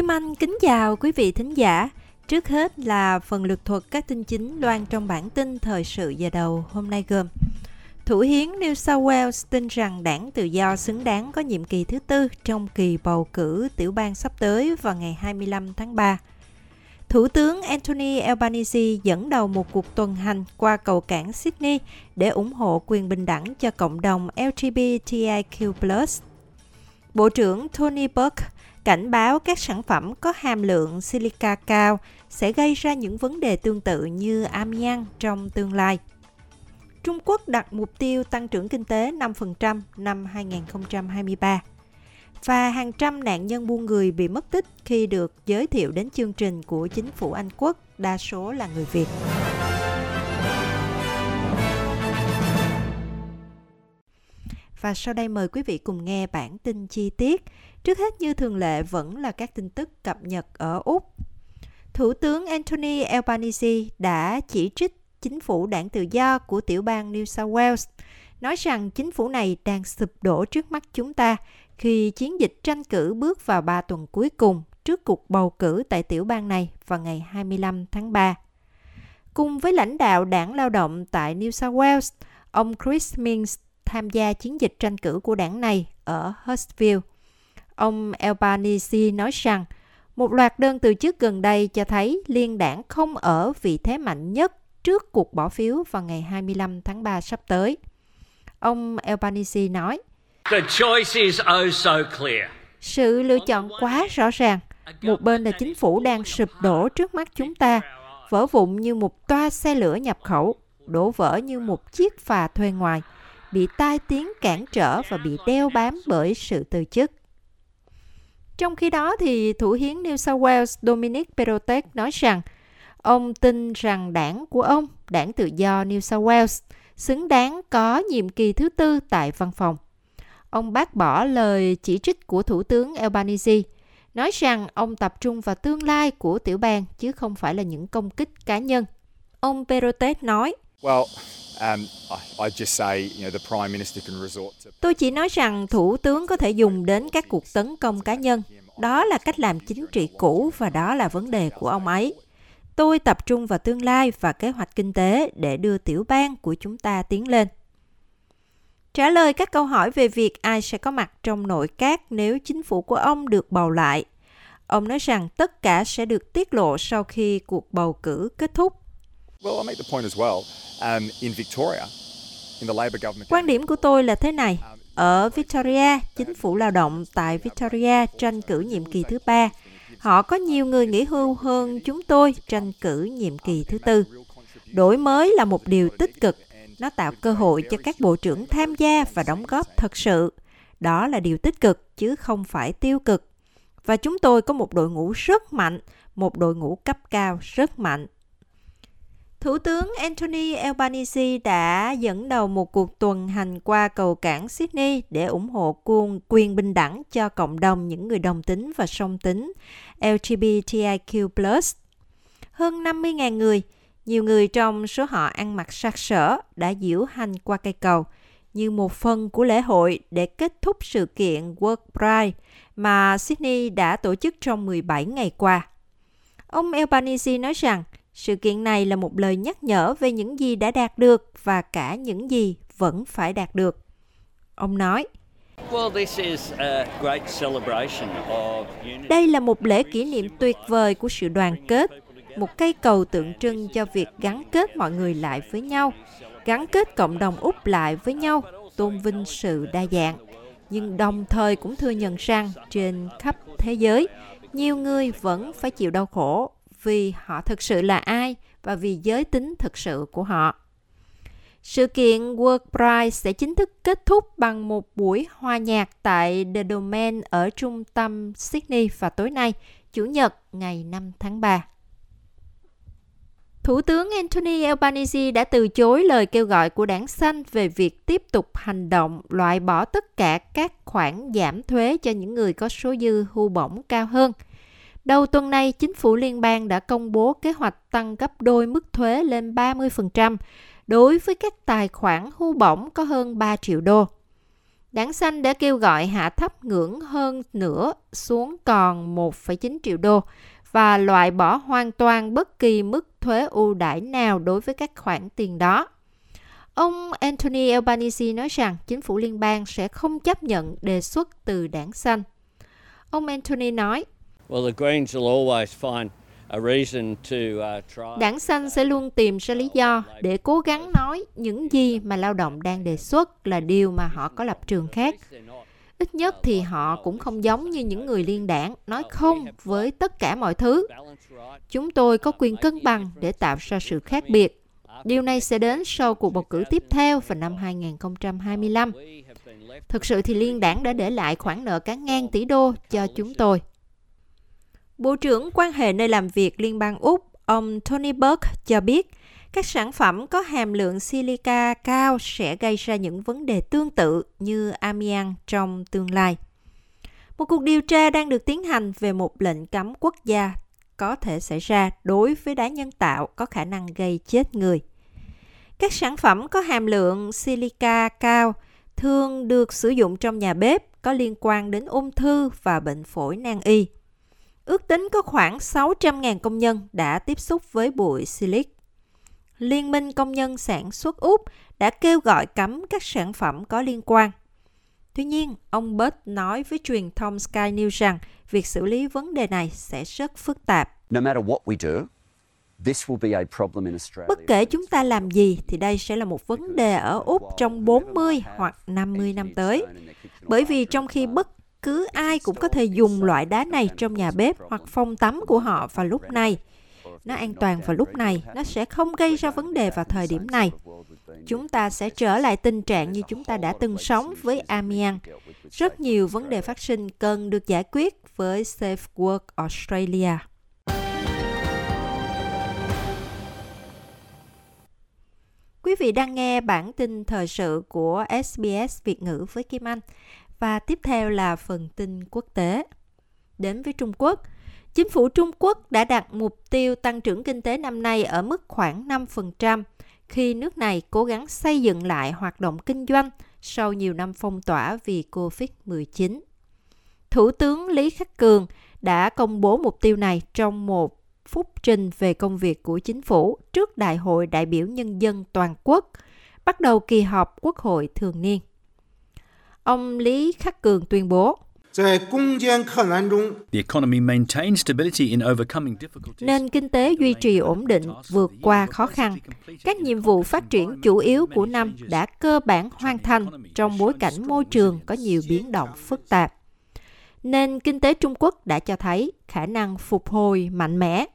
Kim Anh kính chào quý vị thính giả. Trước hết là phần lược thuật các tin chính loan trong bản tin thời sự giờ đầu hôm nay gồm Thủ hiến New South Wales tin rằng đảng tự do xứng đáng có nhiệm kỳ thứ tư trong kỳ bầu cử tiểu bang sắp tới vào ngày 25 tháng 3. Thủ tướng Anthony Albanese dẫn đầu một cuộc tuần hành qua cầu cảng Sydney để ủng hộ quyền bình đẳng cho cộng đồng LGBTIQ+. Bộ trưởng Tony Burke cảnh báo các sản phẩm có hàm lượng silica cao sẽ gây ra những vấn đề tương tự như amiang trong tương lai. Trung Quốc đặt mục tiêu tăng trưởng kinh tế 5% năm 2023 và hàng trăm nạn nhân buôn người bị mất tích khi được giới thiệu đến chương trình của chính phủ Anh Quốc, đa số là người Việt. Và sau đây mời quý vị cùng nghe bản tin chi tiết. Trước hết như thường lệ vẫn là các tin tức cập nhật ở Úc. Thủ tướng Anthony Albanese đã chỉ trích chính phủ đảng tự do của tiểu bang New South Wales, nói rằng chính phủ này đang sụp đổ trước mắt chúng ta khi chiến dịch tranh cử bước vào 3 tuần cuối cùng trước cuộc bầu cử tại tiểu bang này vào ngày 25 tháng 3. Cùng với lãnh đạo đảng lao động tại New South Wales, ông Chris Minns tham gia chiến dịch tranh cử của đảng này ở Hurstville. Ông Albanese nói rằng một loạt đơn từ chức gần đây cho thấy liên đảng không ở vị thế mạnh nhất trước cuộc bỏ phiếu vào ngày 25 tháng 3 sắp tới. Ông Albanese nói, The choice is oh so clear. sự lựa chọn quá rõ ràng. Một bên là chính phủ đang sụp đổ trước mắt chúng ta, vỡ vụn như một toa xe lửa nhập khẩu, đổ vỡ như một chiếc phà thuê ngoài, bị tai tiếng cản trở và bị đeo bám bởi sự từ chức. Trong khi đó, thì Thủ hiến New South Wales Dominic Perrottet nói rằng ông tin rằng đảng của ông, đảng tự do New South Wales, xứng đáng có nhiệm kỳ thứ tư tại văn phòng. Ông bác bỏ lời chỉ trích của Thủ tướng Albanese, nói rằng ông tập trung vào tương lai của tiểu bang chứ không phải là những công kích cá nhân. Ông Perrottet nói, Well, um, I, just say, you know, the Prime Minister can resort to Tôi chỉ nói rằng Thủ tướng có thể dùng đến các cuộc tấn công cá nhân. Đó là cách làm chính trị cũ và đó là vấn đề của ông ấy. Tôi tập trung vào tương lai và kế hoạch kinh tế để đưa tiểu bang của chúng ta tiến lên. Trả lời các câu hỏi về việc ai sẽ có mặt trong nội các nếu chính phủ của ông được bầu lại. Ông nói rằng tất cả sẽ được tiết lộ sau khi cuộc bầu cử kết thúc. Quan điểm của tôi là thế này. Ở Victoria, chính phủ lao động tại Victoria tranh cử nhiệm kỳ thứ ba. Họ có nhiều người nghỉ hưu hơn chúng tôi tranh cử nhiệm kỳ thứ tư. Đổi mới là một điều tích cực. Nó tạo cơ hội cho các bộ trưởng tham gia và đóng góp thật sự. Đó là điều tích cực chứ không phải tiêu cực. Và chúng tôi có một đội ngũ rất mạnh, một đội ngũ cấp cao rất mạnh. Thủ tướng Anthony Albanese đã dẫn đầu một cuộc tuần hành qua cầu cảng Sydney để ủng hộ cuồng quyền bình đẳng cho cộng đồng những người đồng tính và song tính LGBTIQ+. Hơn 50.000 người, nhiều người trong số họ ăn mặc sặc sỡ đã diễu hành qua cây cầu như một phần của lễ hội để kết thúc sự kiện World Pride mà Sydney đã tổ chức trong 17 ngày qua. Ông Albanese nói rằng sự kiện này là một lời nhắc nhở về những gì đã đạt được và cả những gì vẫn phải đạt được. Ông nói, đây là một lễ kỷ niệm tuyệt vời của sự đoàn kết, một cây cầu tượng trưng cho việc gắn kết mọi người lại với nhau, gắn kết cộng đồng Úc lại với nhau, tôn vinh sự đa dạng. Nhưng đồng thời cũng thừa nhận rằng trên khắp thế giới, nhiều người vẫn phải chịu đau khổ vì họ thực sự là ai và vì giới tính thực sự của họ. Sự kiện World Pride sẽ chính thức kết thúc bằng một buổi hòa nhạc tại The Domain ở trung tâm Sydney vào tối nay, Chủ nhật ngày 5 tháng 3. Thủ tướng Anthony Albanese đã từ chối lời kêu gọi của đảng xanh về việc tiếp tục hành động loại bỏ tất cả các khoản giảm thuế cho những người có số dư hưu bổng cao hơn. Đầu tuần này, chính phủ liên bang đã công bố kế hoạch tăng gấp đôi mức thuế lên 30% đối với các tài khoản hưu bổng có hơn 3 triệu đô. Đảng xanh đã kêu gọi hạ thấp ngưỡng hơn nữa xuống còn 1,9 triệu đô và loại bỏ hoàn toàn bất kỳ mức thuế ưu đãi nào đối với các khoản tiền đó. Ông Anthony Albanese nói rằng chính phủ liên bang sẽ không chấp nhận đề xuất từ đảng xanh. Ông Anthony nói, Đảng xanh sẽ luôn tìm ra lý do để cố gắng nói những gì mà lao động đang đề xuất là điều mà họ có lập trường khác. Ít nhất thì họ cũng không giống như những người liên đảng nói không với tất cả mọi thứ. Chúng tôi có quyền cân bằng để tạo ra sự khác biệt. Điều này sẽ đến sau cuộc bầu cử tiếp theo vào năm 2025. Thực sự thì liên đảng đã để lại khoản nợ cả ngàn tỷ đô cho chúng tôi. Bộ trưởng quan hệ nơi làm việc Liên bang Úc, ông Tony Burke cho biết, các sản phẩm có hàm lượng silica cao sẽ gây ra những vấn đề tương tự như amian trong tương lai. Một cuộc điều tra đang được tiến hành về một lệnh cấm quốc gia có thể xảy ra đối với đá nhân tạo có khả năng gây chết người. Các sản phẩm có hàm lượng silica cao thường được sử dụng trong nhà bếp có liên quan đến ung thư và bệnh phổi nan y. Ước tính có khoảng 600.000 công nhân đã tiếp xúc với bụi silic. Liên minh công nhân sản xuất Úc đã kêu gọi cấm các sản phẩm có liên quan. Tuy nhiên, ông Burt nói với truyền thông Sky News rằng việc xử lý vấn đề này sẽ rất phức tạp. No matter what we do, this will be a problem in Australia. Bất kể chúng ta làm gì thì đây sẽ là một vấn đề ở Úc trong 40 hoặc 50 năm tới. Bởi vì trong khi bất cứ ai cũng có thể dùng loại đá này trong nhà bếp hoặc phòng tắm của họ vào lúc này. Nó an toàn vào lúc này, nó sẽ không gây ra vấn đề vào thời điểm này. Chúng ta sẽ trở lại tình trạng như chúng ta đã từng sống với Amiens. Rất nhiều vấn đề phát sinh cần được giải quyết với Safe Work Australia. Quý vị đang nghe bản tin thời sự của SBS Việt ngữ với Kim Anh. Và tiếp theo là phần tin quốc tế. Đến với Trung Quốc, chính phủ Trung Quốc đã đặt mục tiêu tăng trưởng kinh tế năm nay ở mức khoảng 5%, khi nước này cố gắng xây dựng lại hoạt động kinh doanh sau nhiều năm phong tỏa vì COVID-19. Thủ tướng Lý Khắc Cường đã công bố mục tiêu này trong một phúc trình về công việc của chính phủ trước Đại hội đại biểu nhân dân toàn quốc, bắt đầu kỳ họp Quốc hội thường niên. Ông Lý Khắc Cường tuyên bố, Nền kinh tế duy trì ổn định, vượt qua khó khăn. Các nhiệm vụ phát triển chủ yếu của năm đã cơ bản hoàn thành trong bối cảnh môi trường có nhiều biến động phức tạp. Nền kinh tế Trung Quốc đã cho thấy khả năng phục hồi mạnh mẽ.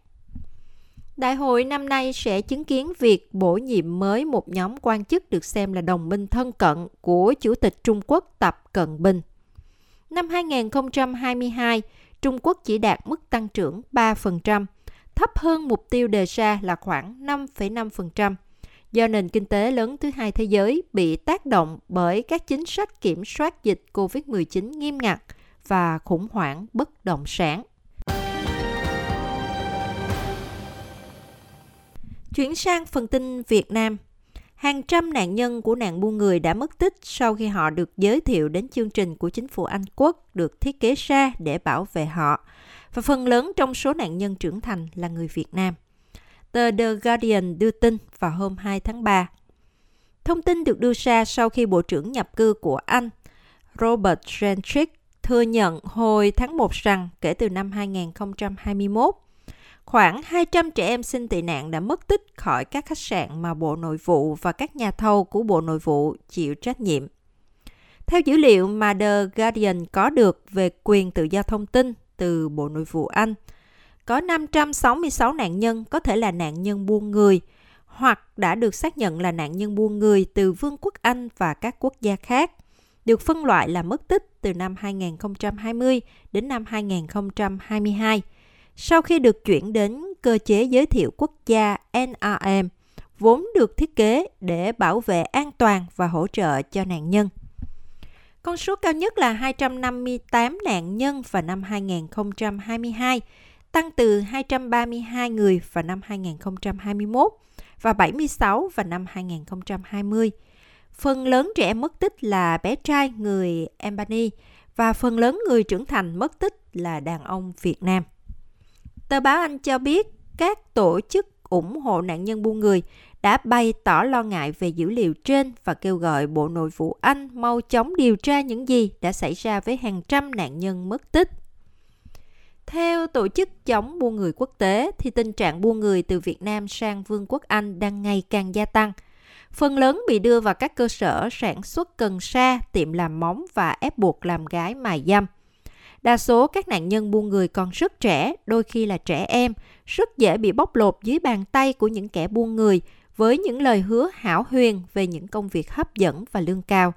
Đại hội năm nay sẽ chứng kiến việc bổ nhiệm mới một nhóm quan chức được xem là đồng minh thân cận của Chủ tịch Trung Quốc Tập Cận Bình. Năm 2022, Trung Quốc chỉ đạt mức tăng trưởng 3%, thấp hơn mục tiêu đề ra là khoảng 5,5%, do nền kinh tế lớn thứ hai thế giới bị tác động bởi các chính sách kiểm soát dịch COVID-19 nghiêm ngặt và khủng hoảng bất động sản. Chuyển sang phần tin Việt Nam. Hàng trăm nạn nhân của nạn buôn người đã mất tích sau khi họ được giới thiệu đến chương trình của chính phủ Anh Quốc được thiết kế ra để bảo vệ họ. Và phần lớn trong số nạn nhân trưởng thành là người Việt Nam. Tờ The Guardian đưa tin vào hôm 2 tháng 3. Thông tin được đưa ra sau khi Bộ trưởng nhập cư của Anh Robert Gentrick thừa nhận hồi tháng 1 rằng kể từ năm 2021, Khoảng 200 trẻ em xin tị nạn đã mất tích khỏi các khách sạn mà Bộ Nội vụ và các nhà thầu của Bộ Nội vụ chịu trách nhiệm. Theo dữ liệu mà The Guardian có được về quyền tự do thông tin từ Bộ Nội vụ Anh, có 566 nạn nhân có thể là nạn nhân buôn người hoặc đã được xác nhận là nạn nhân buôn người từ Vương quốc Anh và các quốc gia khác, được phân loại là mất tích từ năm 2020 đến năm 2022 sau khi được chuyển đến cơ chế giới thiệu quốc gia NRM, vốn được thiết kế để bảo vệ an toàn và hỗ trợ cho nạn nhân. Con số cao nhất là 258 nạn nhân vào năm 2022, tăng từ 232 người vào năm 2021 và 76 vào năm 2020. Phần lớn trẻ em mất tích là bé trai người Albany và phần lớn người trưởng thành mất tích là đàn ông Việt Nam. Tờ báo Anh cho biết các tổ chức ủng hộ nạn nhân buôn người đã bày tỏ lo ngại về dữ liệu trên và kêu gọi Bộ Nội vụ Anh mau chóng điều tra những gì đã xảy ra với hàng trăm nạn nhân mất tích. Theo Tổ chức chống buôn người quốc tế, thì tình trạng buôn người từ Việt Nam sang Vương quốc Anh đang ngày càng gia tăng. Phần lớn bị đưa vào các cơ sở sản xuất cần sa, tiệm làm móng và ép buộc làm gái mài dâm. Đa số các nạn nhân buôn người còn rất trẻ, đôi khi là trẻ em, rất dễ bị bóc lột dưới bàn tay của những kẻ buôn người với những lời hứa hảo huyền về những công việc hấp dẫn và lương cao.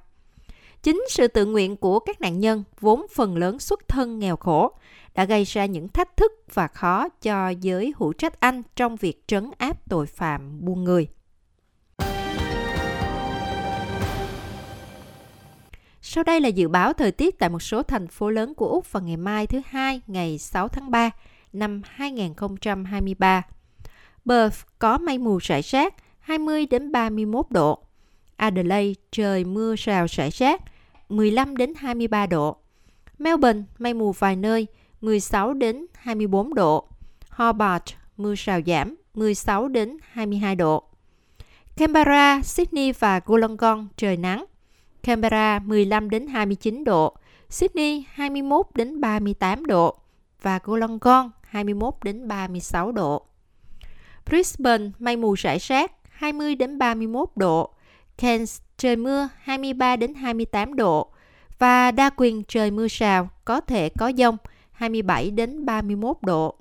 Chính sự tự nguyện của các nạn nhân, vốn phần lớn xuất thân nghèo khổ, đã gây ra những thách thức và khó cho giới hữu trách Anh trong việc trấn áp tội phạm buôn người. Sau đây là dự báo thời tiết tại một số thành phố lớn của Úc vào ngày mai thứ Hai, ngày 6 tháng 3 năm 2023. Perth có mây mù rải rác, 20 đến 31 độ. Adelaide trời mưa rào rải rác, 15 đến 23 độ. Melbourne mây mù vài nơi, 16 đến 24 độ. Hobart mưa rào giảm, 16 đến 22 độ. Canberra, Sydney và Wollongong trời nắng. Canberra 15 đến 29 độ, Sydney 21 đến 38 độ và Wollongong 21 đến 36 độ. Brisbane mây mù rải rác 20 đến 31 độ, Cairns trời mưa 23 đến 28 độ và Darwin trời mưa rào có thể có dông 27 đến 31 độ.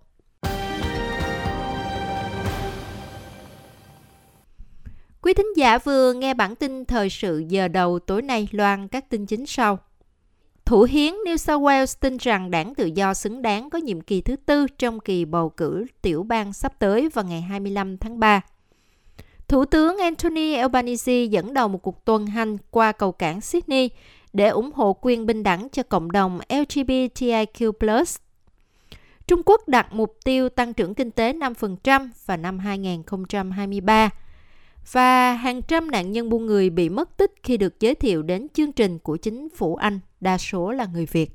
Quý thính giả vừa nghe bản tin thời sự giờ đầu tối nay loan các tin chính sau. Thủ hiến New South Wales tin rằng đảng tự do xứng đáng có nhiệm kỳ thứ tư trong kỳ bầu cử tiểu bang sắp tới vào ngày 25 tháng 3. Thủ tướng Anthony Albanese dẫn đầu một cuộc tuần hành qua cầu cảng Sydney để ủng hộ quyền bình đẳng cho cộng đồng LGBTIQ+. Trung Quốc đặt mục tiêu tăng trưởng kinh tế 5% vào năm 2023 và hàng trăm nạn nhân buôn người bị mất tích khi được giới thiệu đến chương trình của chính phủ Anh, đa số là người Việt.